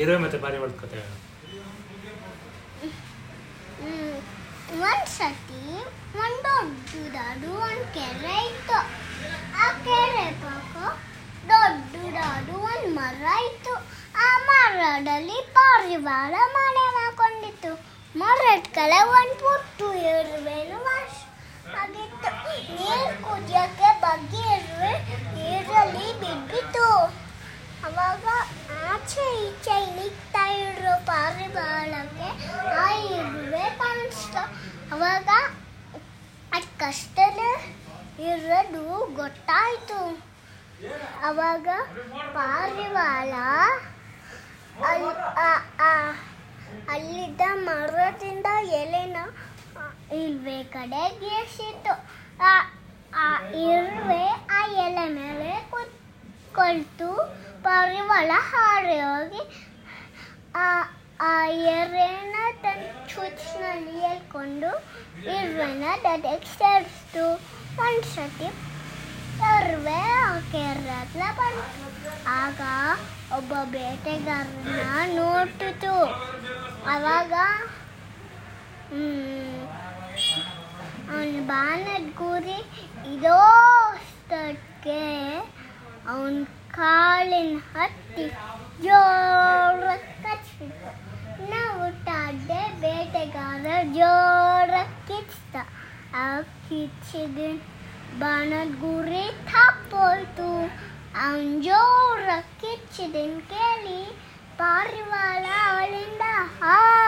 ಇರುವೆ ಮತ್ತೆ ಪಾರಿವಾಳದ ಕತೆ ಹೇಳು. ಹ್ಮ್. ಒಂದು ಸತಿ ಒಂದ್ ದೊಡ್ಡದಾಡು, ಒಂದ್ ಕೆರೆ ಇತ್ತು. ಆ ಕೆರೆ ಪಕ್ಕ ದೊಡ್ಡದಾದು ಒಂದು ಮರ ಇತ್ತು. ಆ ಮರದಲ್ಲಿ ಪಾರಿವಾಳ ಮನೆ ಹಾಕೊಂಡಿತ್ತು. ಮರದ ಕಲೆ ಒಂದು ಪುಟ್ಟು ಇರುವೆನು ವಾಶ್ ಆಗಿತ್ತು. ನೀರು ಕುದಿಯಕ್ಕೆ ಬಗ್ಗೆ ಇರುವೆ ನೀರಲ್ಲಿ ಬಿದ್ದಿತ್ತು. ಅವಾಗ ಆಚೆ ಈಚೆ ಅವಾಗ ಆ ಕಷ್ಟನೇ ಇರೋದು ಗೊತ್ತಾಯಿತು. ಅವಾಗ ಪಾರಿವಾಳ ಅಲ್ಲಿದ್ದ ಮರದಿಂದ ಎಲೆನ ಇಲ್ವೇ ಕಡೆ ಗೀರ್ಸಿತ್ತು ಆ ಇರುವೆ ಆ ಎಲೆ ಮೇಲೆ ಕುತ್ಕೊಳ್ತು. ಪಾರಿವಾಳ ಹಾರಿ ಹೋಗಿ, ಆ ಆ ಎರೆನ ತನ್ನ ಹೇಳ್ಕೊಂಡು ಇರುವೆನ ದಡಕ್ಕೆ ಸೇರಿಸ್ತು ಒಂದ್ಸತಿ ಇರುವೆ ಕೇರಳ ಬಂತು ಆಗ ಒಬ್ಬ ಬೇಟೆಗಾರನ ನೋಡ್ತಿತ್ತು. ಅವಾಗ ಅವನ ಬಾಣದ ಗುರಿ ಇದೋ ಸ್ಥಳಕ್ಕೆ ಅವನ ಹತ್ತಿ ತಾಡ್ದೆ ಬೇಟೆಗಾರ ಜೋರ ಕಿಚ್ತ ಆ ಕಿಚ್ಚಿದ ಬಾಣದ ಗುರಿ ತಪ್ಪೋಯ್ತು ಅವನ್ ಜೋರ ಕಿಚ್ಚಿದನ್ ಕೇಳಿ ಪಾರಿವಾಳ ಅವಳಿಂದ ಹಾರಿ ಹೊರ್ಟ.